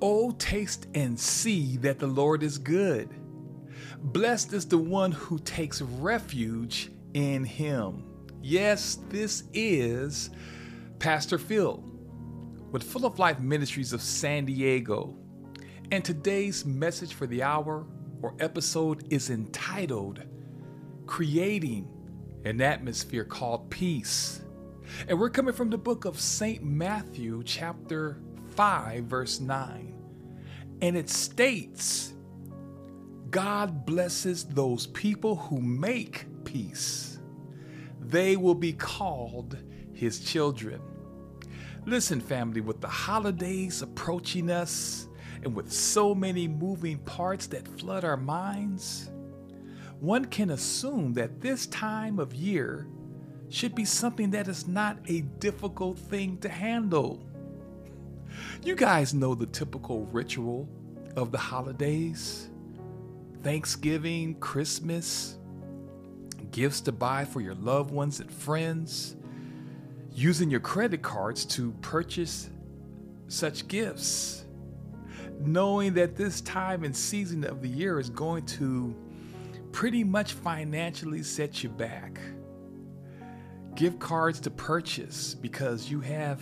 Oh, taste and see that the Lord is good. Blessed is the one who takes refuge in him. Yes, this is Pastor Phil with Full of Life Ministries of San Diego. And today's message for the hour or episode is entitled Creating an Atmosphere Called Peace. And we're coming from the book of St. Matthew, chapter 5, verse 9. And it states, God blesses those people who make peace. They will be called his children. Listen, family, with the holidays approaching us and with so many moving parts that flood our minds, one can assume that this time of year should be something that is not a difficult thing to handle. You guys know the typical ritual of the holidays Thanksgiving, Christmas, gifts to buy for your loved ones and friends, using your credit cards to purchase such gifts, knowing that this time and season of the year is going to pretty much financially set you back. Gift cards to purchase because you have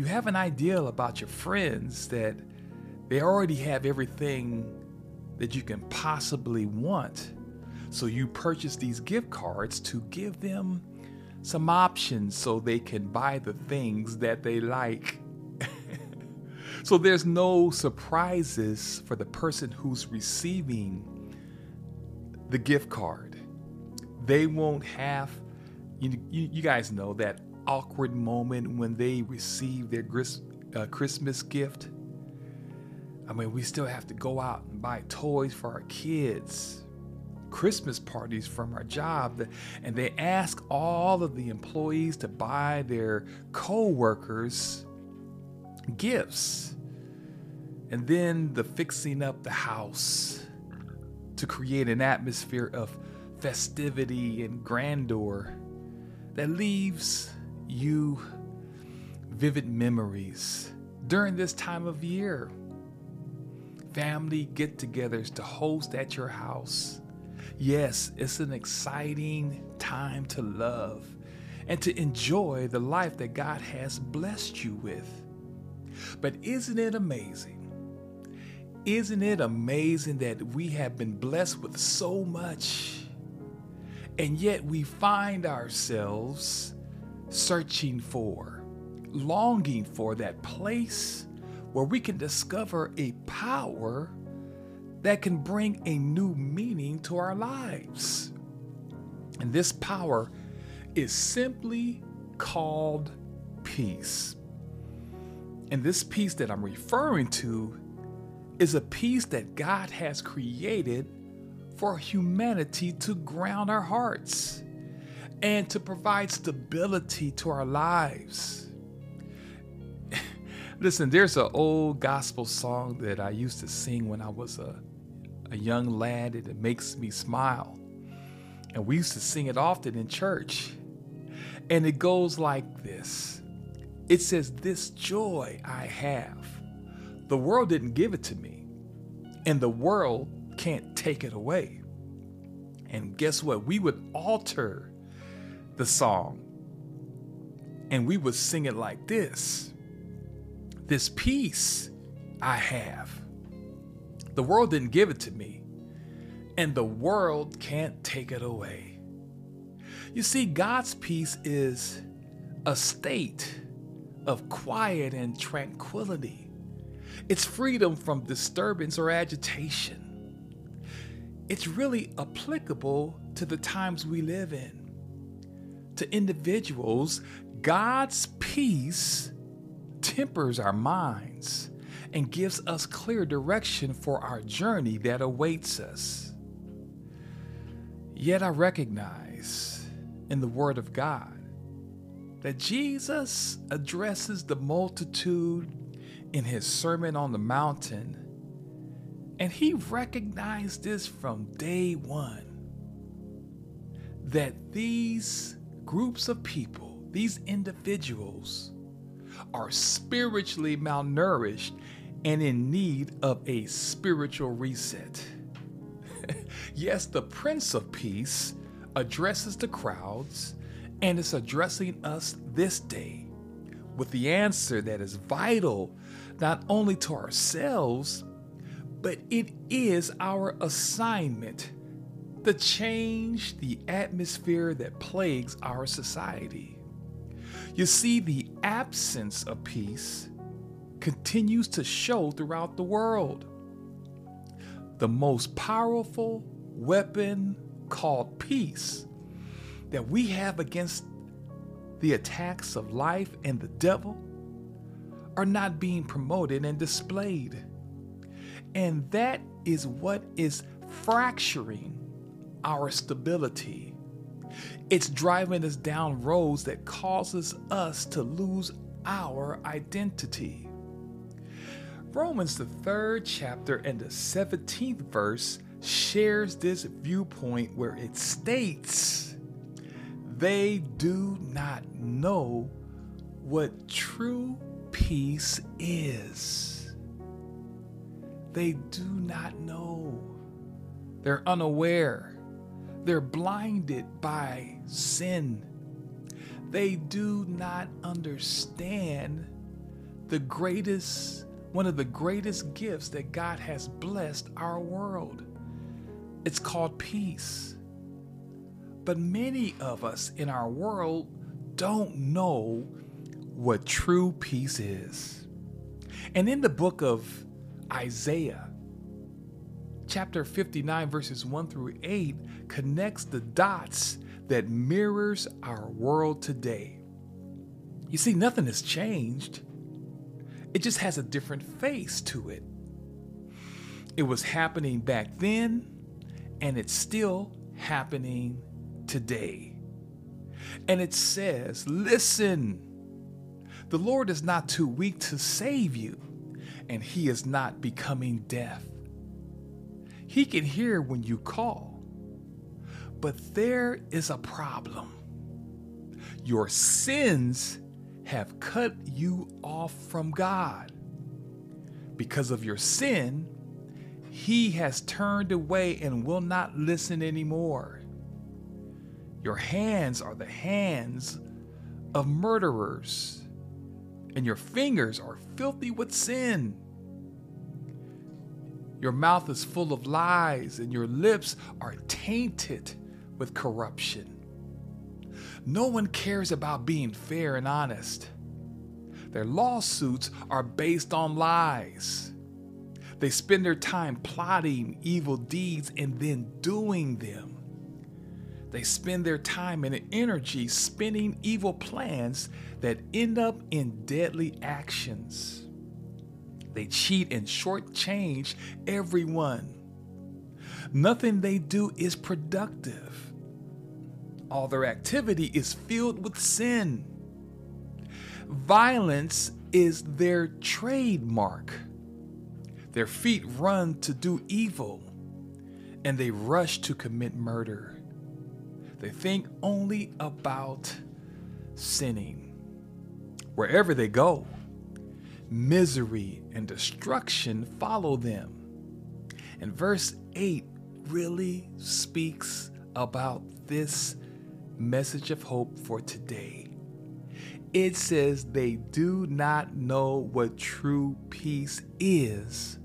you have an ideal about your friends that they already have everything that you can possibly want. So you purchase these gift cards to give them some options so they can buy the things that they like. so there's no surprises for the person who's receiving the gift card. They won't have, you, you, you guys know that awkward moment when they receive their gris, uh, Christmas gift. I mean, we still have to go out and buy toys for our kids, Christmas parties from our job, and they ask all of the employees to buy their co workers gifts. And then the fixing up the house to create an atmosphere of festivity and grandeur that leaves you vivid memories during this time of year. Family get togethers to host at your house. Yes, it's an exciting time to love and to enjoy the life that God has blessed you with. But isn't it amazing? Isn't it amazing that we have been blessed with so much, and yet we find ourselves searching for, longing for that place where we can discover a power that can bring a new meaning to our lives. And this power is simply called peace. And this peace that I'm referring to is a peace that God has created for humanity to ground our hearts and to provide stability to our lives. Listen, there's an old gospel song that I used to sing when I was a, a young lad, and it makes me smile. And we used to sing it often in church. And it goes like this It says, This joy I have, the world didn't give it to me, and the world can't take it away. And guess what? We would alter the song. And we would sing it like this This peace I have. The world didn't give it to me, and the world can't take it away. You see, God's peace is a state of quiet and tranquility. It's freedom from disturbance or agitation. It's really applicable to the times we live in to individuals, God's peace tempers our minds and gives us clear direction for our journey that awaits us. Yet I recognize in the Word of God that Jesus addresses the multitude in his Sermon on the Mountain, and he recognized this from day one that these groups of people, these individuals, are spiritually malnourished and in need of a spiritual reset. yes, the Prince of Peace addresses the crowds and is addressing us this day with the answer that is vital not only to ourselves, but it is our assignment to change the atmosphere that plagues our society. You see, the absence of peace continues to show throughout the world. The most powerful weapon called peace that we have against the attacks of life and the devil are not being promoted and displayed. And that is what is fracturing our stability. It's driving us down roads that causes us to lose our identity. Romans, the third chapter and the 17th verse, shares this viewpoint where it states, They do not know what true peace is. They do not know. They're unaware. They're blinded by sin. They do not understand the greatest, one of the greatest gifts that God has blessed our world. It's called peace. But many of us in our world don't know what true peace is. And in the book of Isaiah, chapter 59, verses 1 through 8, connects the dots that mirrors our world today. You see, nothing has changed, it just has a different face to it. It was happening back then, and it's still happening today. And it says, Listen, the Lord is not too weak to save you, and he is not becoming deaf. He can hear when you call. But there is a problem. Your sins have cut you off from God. Because of your sin, He has turned away and will not listen anymore. Your hands are the hands of murderers, and your fingers are filthy with sin. Your mouth is full of lies, and your lips are tainted with corruption. No one cares about being fair and honest. Their lawsuits are based on lies. They spend their time plotting evil deeds and then doing them. They spend their time and energy spinning evil plans that end up in deadly actions. They cheat and shortchange everyone. Nothing they do is productive. All their activity is filled with sin. Violence is their trademark. Their feet run to do evil, and they rush to commit murder. They think only about sinning. Wherever they go, misery and destruction follow them. And verse 8 really speaks about this message of hope for today. It says they do not know what true peace is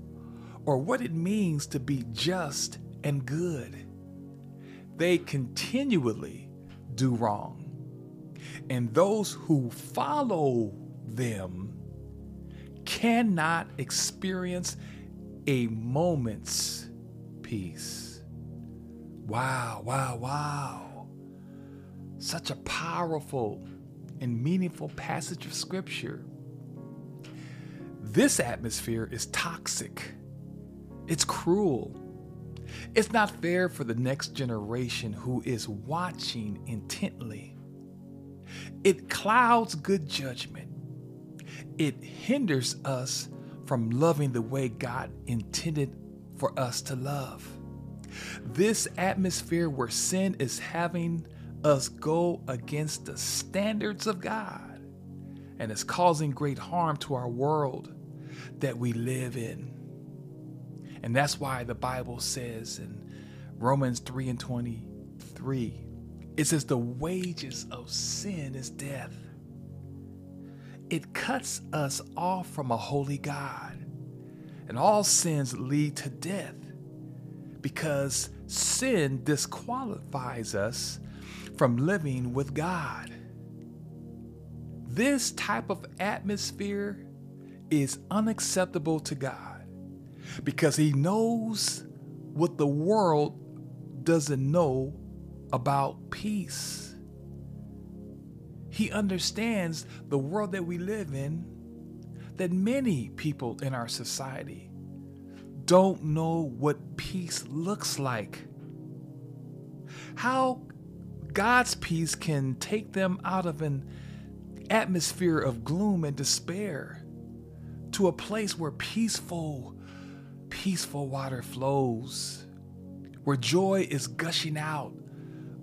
or what it means to be just and good. They continually do wrong. And those who follow them cannot experience a moment's peace. Wow, wow, wow. Such a powerful and meaningful passage of scripture. This atmosphere is toxic. It's cruel. It's not fair for the next generation who is watching intently. It clouds good judgment it hinders us from loving the way God intended for us to love. This atmosphere where sin is having us go against the standards of God and is causing great harm to our world. that we live in. And that's why the Bible says in Romans 3 and 23, it says, The wages of sin is death. It cuts us off from a holy God. And all sins lead to death because sin disqualifies us from living with God. This type of atmosphere is unacceptable to God because He knows what the world doesn't know about peace. He understands the world that we live in, that many people in our society don't know what peace looks like. How God's peace can take them out of an atmosphere of gloom and despair to a place where peaceful, peaceful water flows, where joy is gushing out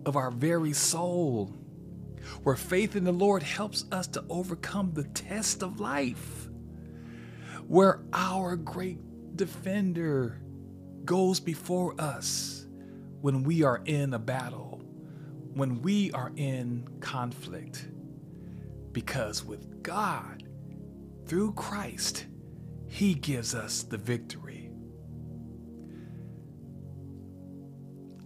of our very soul, where faith in the Lord helps us to overcome the test of life, where our great defender goes before us when we are in a battle, when we are in conflict. Because with God, through Christ, He gives us the victory.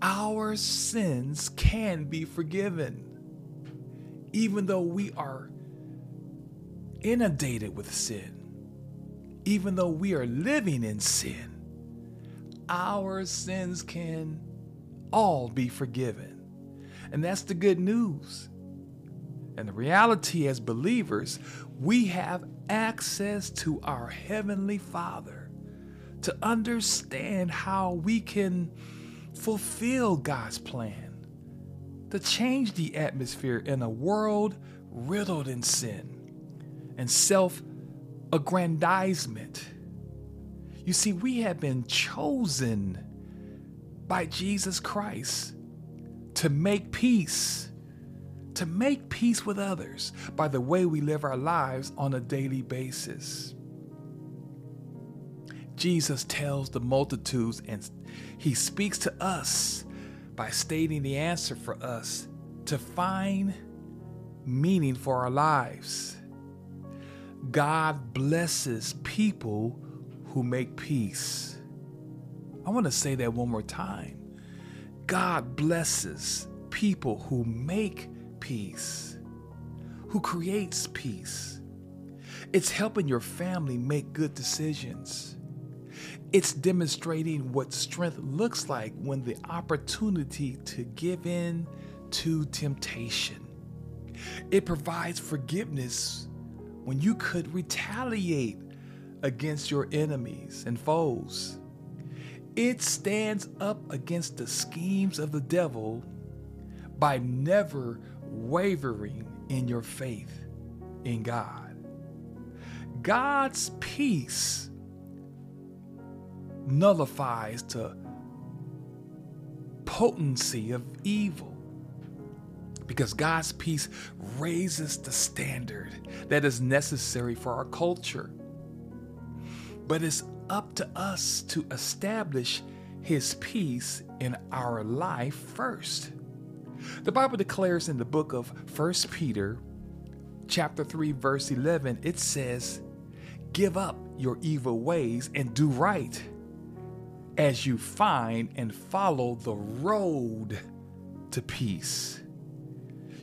Our sins can be forgiven, even though we are inundated with sin even though we are living in sin, our sins can all be forgiven. And that's the good news. And the reality as believers, we have access to our Heavenly Father to understand how we can fulfill God's plan to change the atmosphere in a world riddled in sin and self aggrandizement. You see, we have been chosen by Jesus Christ to make peace, to make peace with others by the way we live our lives on a daily basis. Jesus tells the multitudes and he speaks to us by stating the answer for us to find meaning for our lives. God blesses people who make peace. I want to say that one more time. God blesses people who make peace, who creates peace. It's helping your family make good decisions. It's demonstrating what strength looks like when the opportunity to give in to temptation. It provides forgiveness when you could retaliate against your enemies and foes. It stands up against the schemes of the devil by never wavering in your faith in God. God's peace nullifies the potency of evil because God's peace raises the standard that is necessary for our culture. But it's up to us to establish His peace in our life first. The Bible declares in the book of 1 Peter, chapter 3, verse 11, it says, Give up your evil ways and do right as you find and follow the road to peace.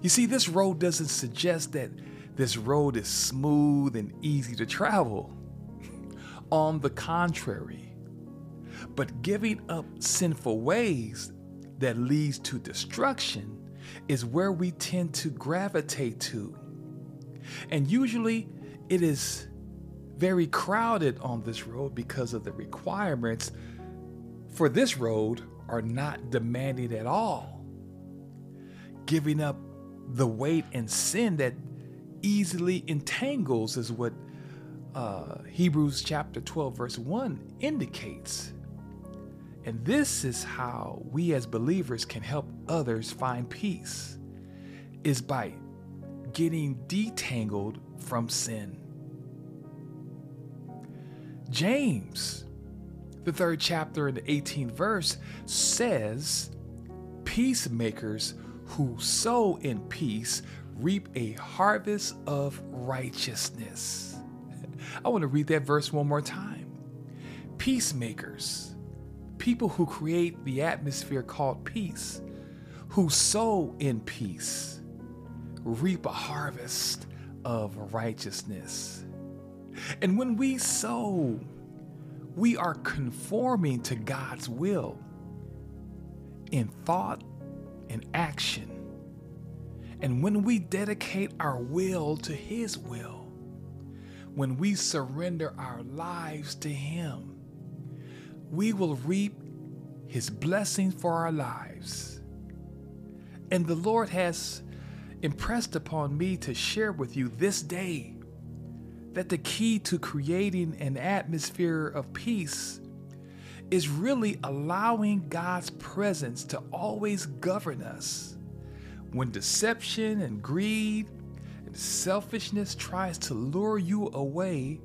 You see, this road doesn't suggest that this road is smooth and easy to travel. On the contrary, but giving up sinful ways that leads to destruction is where we tend to gravitate to. And usually it is very crowded on this road because of the requirements for this road are not demanding at all. Giving up the weight and sin that easily entangles, is what uh, Hebrews chapter 12, verse 1 indicates. And this is how we as believers can help others find peace is by getting detangled from sin. James, the third chapter and the 18th verse, says, Peacemakers who sow in peace reap a harvest of righteousness. I want to read that verse one more time. Peacemakers, people who create the atmosphere called peace, who sow in peace, reap a harvest of righteousness. And when we sow, we are conforming to God's will in thought and action. And when we dedicate our will to His will, when we surrender our lives to Him, we will reap His blessings for our lives. And the Lord has impressed upon me to share with you this day that the key to creating an atmosphere of peace is really allowing God's presence to always govern us. When deception and greed and selfishness tries to lure you away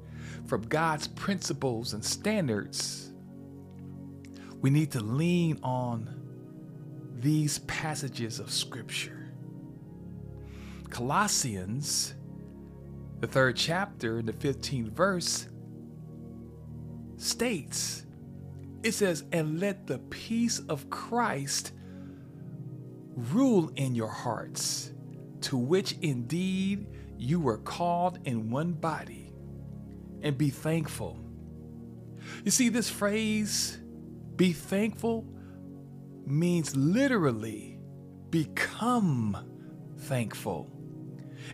from God's principles and standards, we need to lean on these passages of Scripture. Colossians, the third chapter, in the 15th verse, states, it says, and let the peace of Christ rule in your hearts, to which indeed you were called in one body, and be thankful. You see, this phrase, be thankful, means literally become thankful.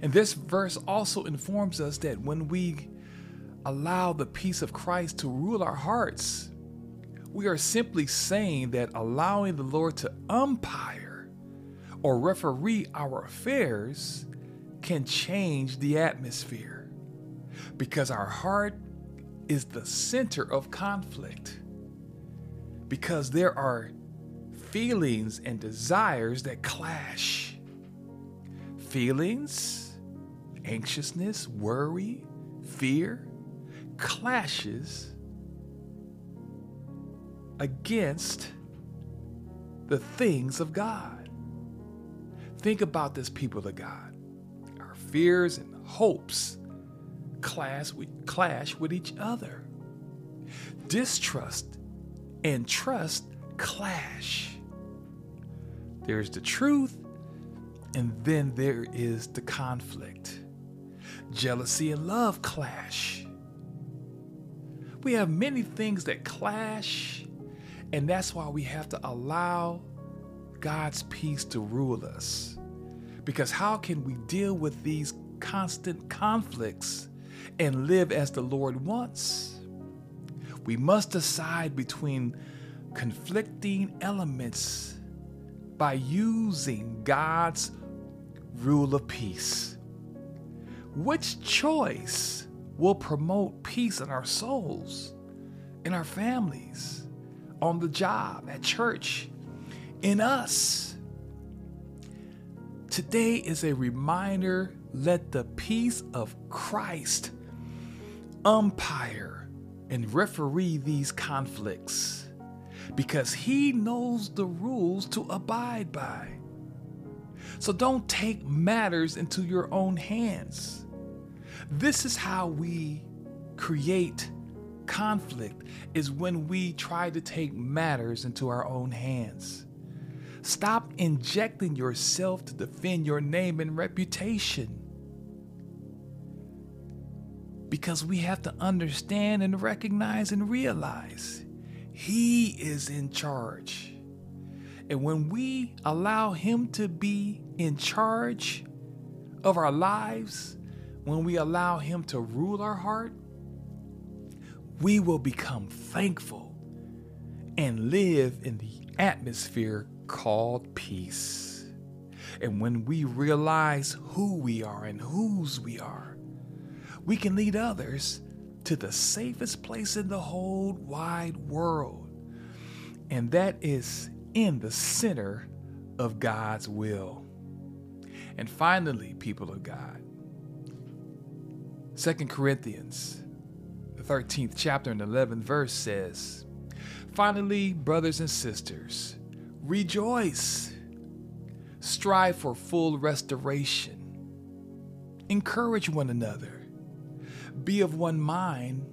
And this verse also informs us that when we allow the peace of Christ to rule our hearts, we are simply saying that allowing the Lord to umpire or referee our affairs can change the atmosphere because our heart is the center of conflict. Because there are feelings and desires that clash. Feelings, anxiousness, worry, fear clashes against the things of God. Think about this, people of God. Our fears and hopes clash with, clash with each other. Distrust and trust clash. There's the truth, and then there is the conflict. Jealousy and love clash. We have many things that clash and that's why we have to allow God's peace to rule us. Because how can we deal with these constant conflicts and live as the Lord wants? We must decide between conflicting elements by using God's rule of peace. Which choice will promote peace in our souls, in our families? on the job, at church, in us. Today is a reminder let the peace of Christ umpire and referee these conflicts because he knows the rules to abide by. So don't take matters into your own hands. This is how we create conflict is when we try to take matters into our own hands. Stop injecting yourself to defend your name and reputation. Because we have to understand and recognize and realize He is in charge. And when we allow Him to be in charge of our lives, when we allow Him to rule our heart, we will become thankful and live in the atmosphere called peace. And when we realize who we are and whose we are, we can lead others to the safest place in the whole wide world. And that is in the center of God's will. And finally, people of God, Second Corinthians the 13th chapter and 11th verse says, Finally, brothers and sisters, rejoice, strive for full restoration, encourage one another, be of one mind,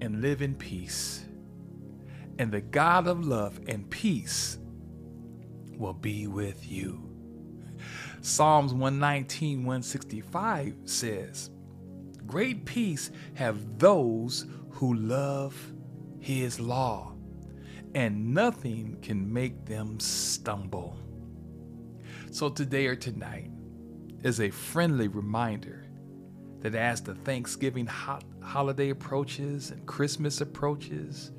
and live in peace. And the God of love and peace will be with you. Psalms 119, 165 says, Great peace have those who love his law, and nothing can make them stumble. So, today or tonight is a friendly reminder that as the Thanksgiving ho- holiday approaches and Christmas approaches,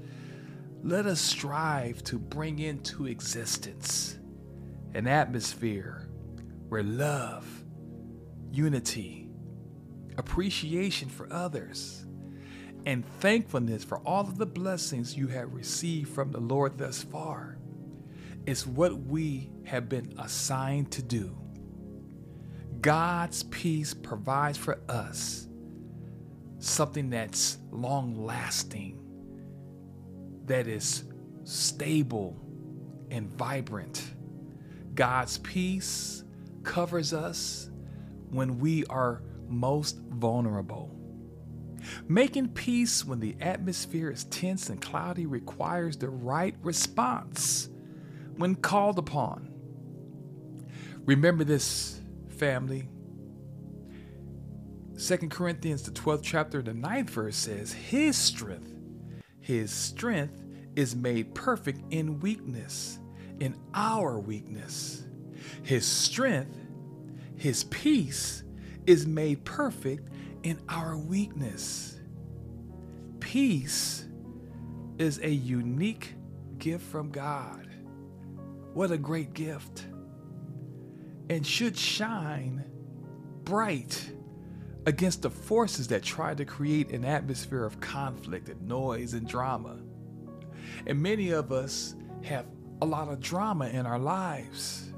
let us strive to bring into existence an atmosphere where love, unity, appreciation for others, and thankfulness for all of the blessings you have received from the Lord thus far. It's what we have been assigned to do. God's peace provides for us something that's long lasting, that is stable and vibrant. God's peace covers us when we are most vulnerable. Making peace when the atmosphere is tense and cloudy requires the right response when called upon. Remember this, family. 2 Corinthians, the 12th chapter, the 9th verse says, His strength, His strength is made perfect in weakness, in our weakness. His strength, His peace is made perfect in our weakness. Peace is a unique gift from God. What a great gift. And should shine bright against the forces that try to create an atmosphere of conflict and noise and drama. And many of us have a lot of drama in our lives.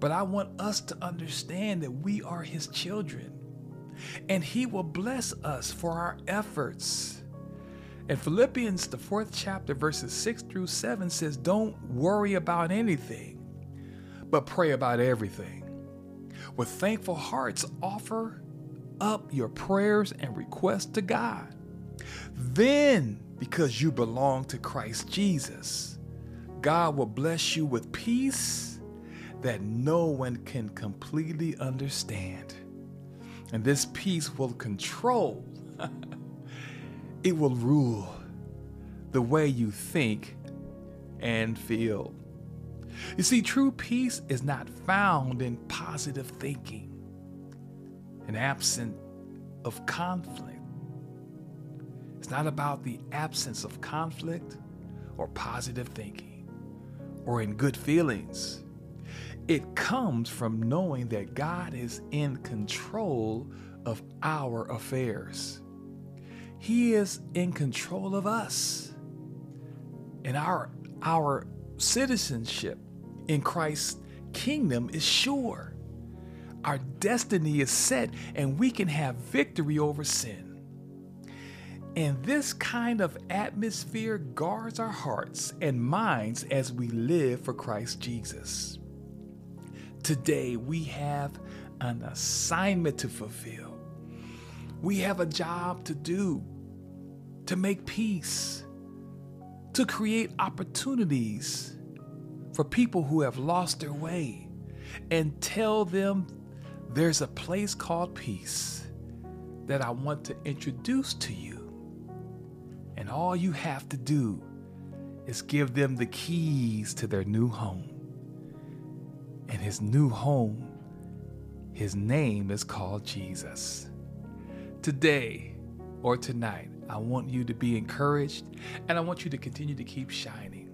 But I want us to understand that we are His children and He will bless us for our efforts. And Philippians, the fourth chapter, verses 6 through 7 says, Don't worry about anything, but pray about everything. With thankful hearts, offer up your prayers and requests to God. Then, because you belong to Christ Jesus, God will bless you with peace that no one can completely understand. And this peace will control, it will rule the way you think and feel. You see, true peace is not found in positive thinking, an absence of conflict. It's not about the absence of conflict or positive thinking or in good feelings. It comes from knowing that God is in control of our affairs. He is in control of us. And our, our citizenship in Christ's kingdom is sure. Our destiny is set, and we can have victory over sin. And this kind of atmosphere guards our hearts and minds as we live for Christ Jesus. Today, we have an assignment to fulfill. We have a job to do to make peace, to create opportunities for people who have lost their way, and tell them there's a place called peace that I want to introduce to you. And all you have to do is give them the keys to their new home and his new home, his name is called Jesus. Today or tonight, I want you to be encouraged and I want you to continue to keep shining.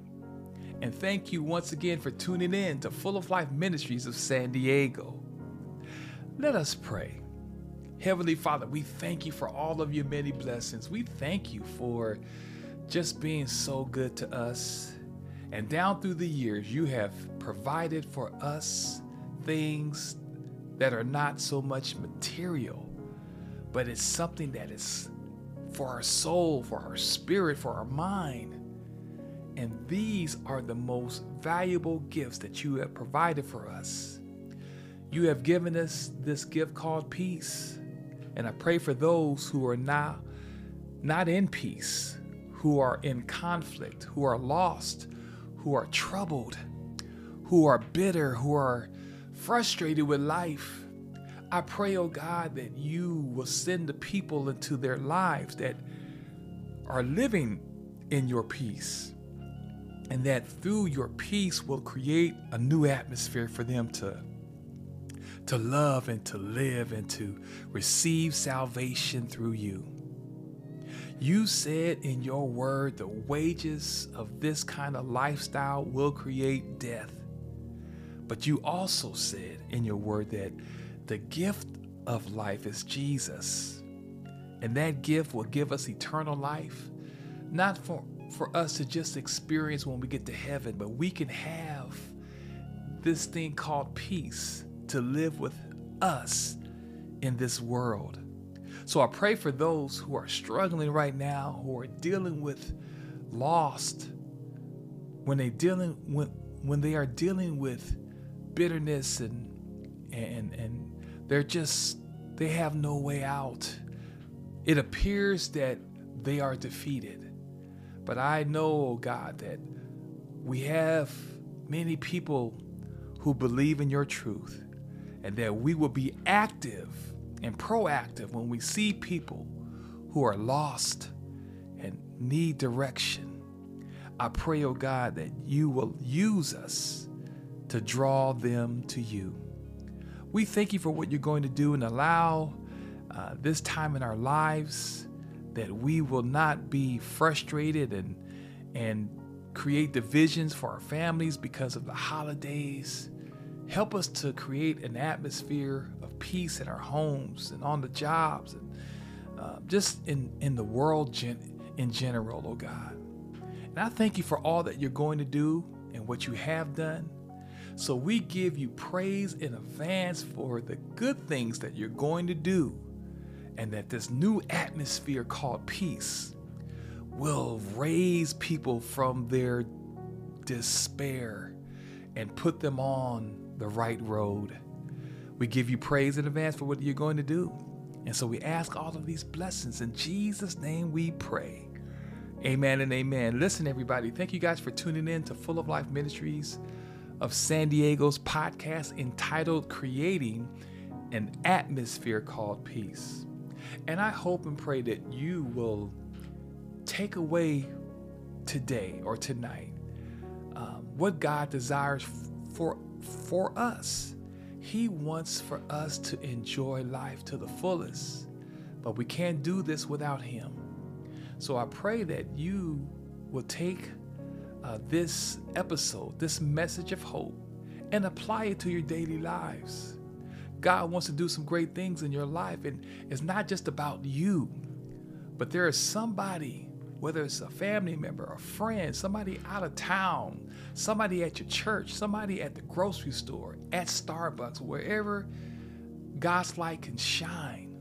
And thank you once again for tuning in to Full of Life Ministries of San Diego. Let us pray. Heavenly Father, we thank you for all of your many blessings. We thank you for just being so good to us and down through the years, you have provided for us things that are not so much material, but it's something that is for our soul, for our spirit, for our mind. And these are the most valuable gifts that you have provided for us. You have given us this gift called peace. And I pray for those who are now not in peace, who are in conflict, who are lost, who are troubled, who are bitter, who are frustrated with life. I pray, oh God, that you will send the people into their lives that are living in your peace. And that through your peace will create a new atmosphere for them to to love and to live and to receive salvation through you. You said in your word the wages of this kind of lifestyle will create death. But you also said in your word that the gift of life is Jesus. And that gift will give us eternal life, not for, for us to just experience when we get to heaven, but we can have this thing called peace to live with us in this world. So I pray for those who are struggling right now, who are dealing with lost, when they dealing when when they are dealing with bitterness and and and they're just they have no way out. It appears that they are defeated. But I know, oh God, that we have many people who believe in your truth and that we will be active and proactive when we see people who are lost and need direction. I pray, oh God, that you will use us to draw them to you. We thank you for what you're going to do and allow uh, this time in our lives that we will not be frustrated and and create divisions for our families because of the holidays Help us to create an atmosphere of peace in our homes and on the jobs and uh, just in, in the world gen- in general, oh God. And I thank you for all that you're going to do and what you have done. So we give you praise in advance for the good things that you're going to do and that this new atmosphere called peace will raise people from their despair and put them on the right road. We give you praise in advance for what you're going to do. And so we ask all of these blessings. In Jesus' name we pray. Amen and amen. Listen, everybody, thank you guys for tuning in to Full of Life Ministries of San Diego's podcast entitled Creating an Atmosphere Called Peace. And I hope and pray that you will take away today or tonight um, what God desires for for us. He wants for us to enjoy life to the fullest, but we can't do this without Him. So I pray that you will take uh, this episode, this message of hope, and apply it to your daily lives. God wants to do some great things in your life, and it's not just about you, but there is somebody whether it's a family member, a friend, somebody out of town, somebody at your church, somebody at the grocery store, at Starbucks, wherever God's light can shine.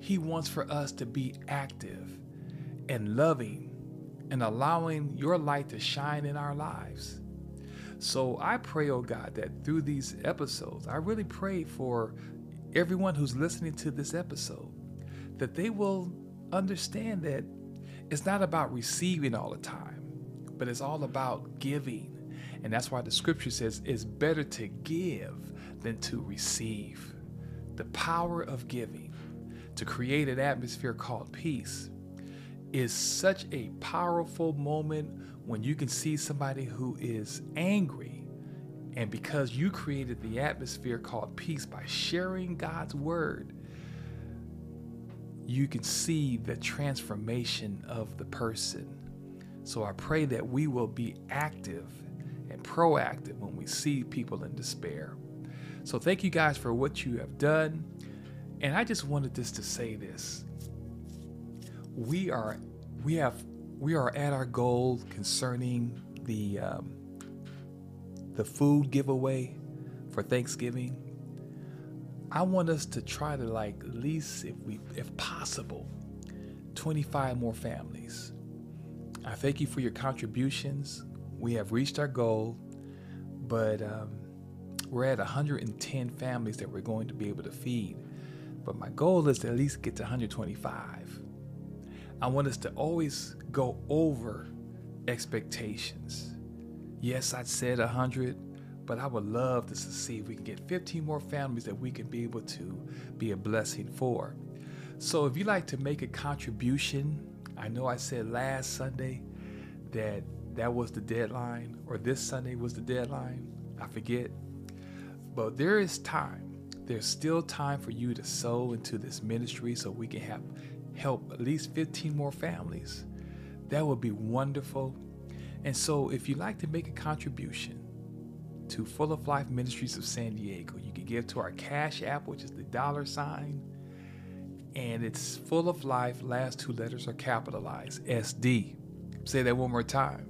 He wants for us to be active and loving and allowing your light to shine in our lives. So I pray, oh God, that through these episodes, I really pray for everyone who's listening to this episode that they will understand that it's not about receiving all the time, but it's all about giving. And that's why the scripture says it's better to give than to receive. The power of giving to create an atmosphere called peace is such a powerful moment when you can see somebody who is angry. And because you created the atmosphere called peace by sharing God's word, you can see the transformation of the person. So I pray that we will be active and proactive when we see people in despair. So thank you guys for what you have done. And I just wanted just to say this. We are we have we are at our goal concerning the um, the food giveaway for Thanksgiving. I want us to try to like at least if we if possible 25 more families. I thank you for your contributions. We have reached our goal, but um, we're at 110 families that we're going to be able to feed. But my goal is to at least get to 125. I want us to always go over expectations. Yes, I said 100, but I would love to see if we can get 15 more families that we can be able to be a blessing for. So if you'd like to make a contribution, I know I said last Sunday that that was the deadline, or this Sunday was the deadline. I forget. But there is time. There's still time for you to sow into this ministry so we can have help at least 15 more families. That would be wonderful. And so if you'd like to make a contribution to Full of Life Ministries of San Diego, you can give to our Cash App, which is the dollar sign. And it's Full of Life, last two letters are capitalized, SD. Say that one more time.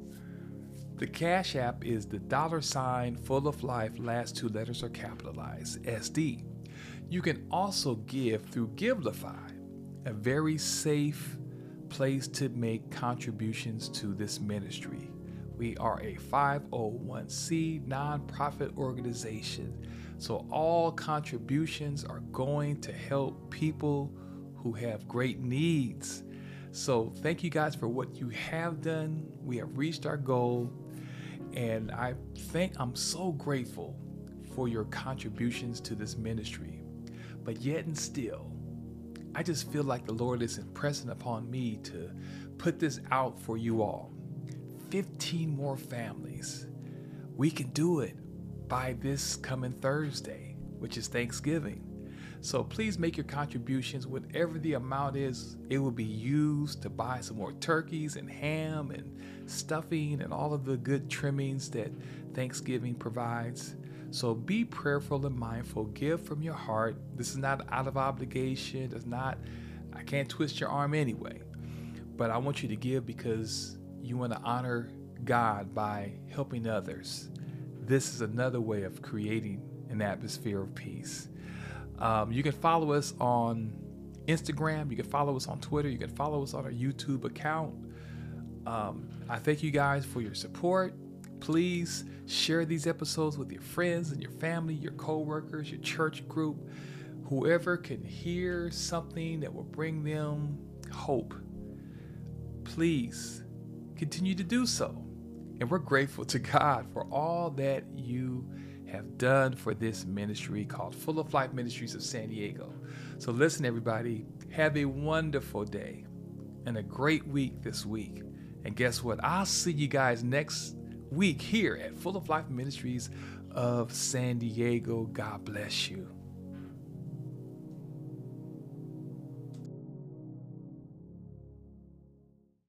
The Cash App is the dollar sign full of life, last two letters are capitalized, SD. You can also give through Givelify, a very safe place to make contributions to this ministry. We are a 501c nonprofit organization, so all contributions are going to help people who have great needs. So, thank you guys for what you have done. We have reached our goal. And I think I'm so grateful for your contributions to this ministry. But yet and still, I just feel like the Lord is impressing upon me to put this out for you all. 15 more families. We can do it by this coming Thursday, which is Thanksgiving. So please make your contributions, whatever the amount is, it will be used to buy some more turkeys and ham and stuffing and all of the good trimmings that Thanksgiving provides. So be prayerful and mindful. Give from your heart. This is not out of obligation. It's not, I can't twist your arm anyway. But I want you to give because you want to honor God by helping others. This is another way of creating an atmosphere of peace. Um, you can follow us on Instagram. You can follow us on Twitter. You can follow us on our YouTube account. Um, I thank you guys for your support. Please share these episodes with your friends and your family, your coworkers, your church group, whoever can hear something that will bring them hope. Please continue to do so. And we're grateful to God for all that you have done for this ministry called Full of Life Ministries of San Diego. So, listen, everybody, have a wonderful day and a great week this week. And guess what? I'll see you guys next week here at Full of Life Ministries of San Diego. God bless you.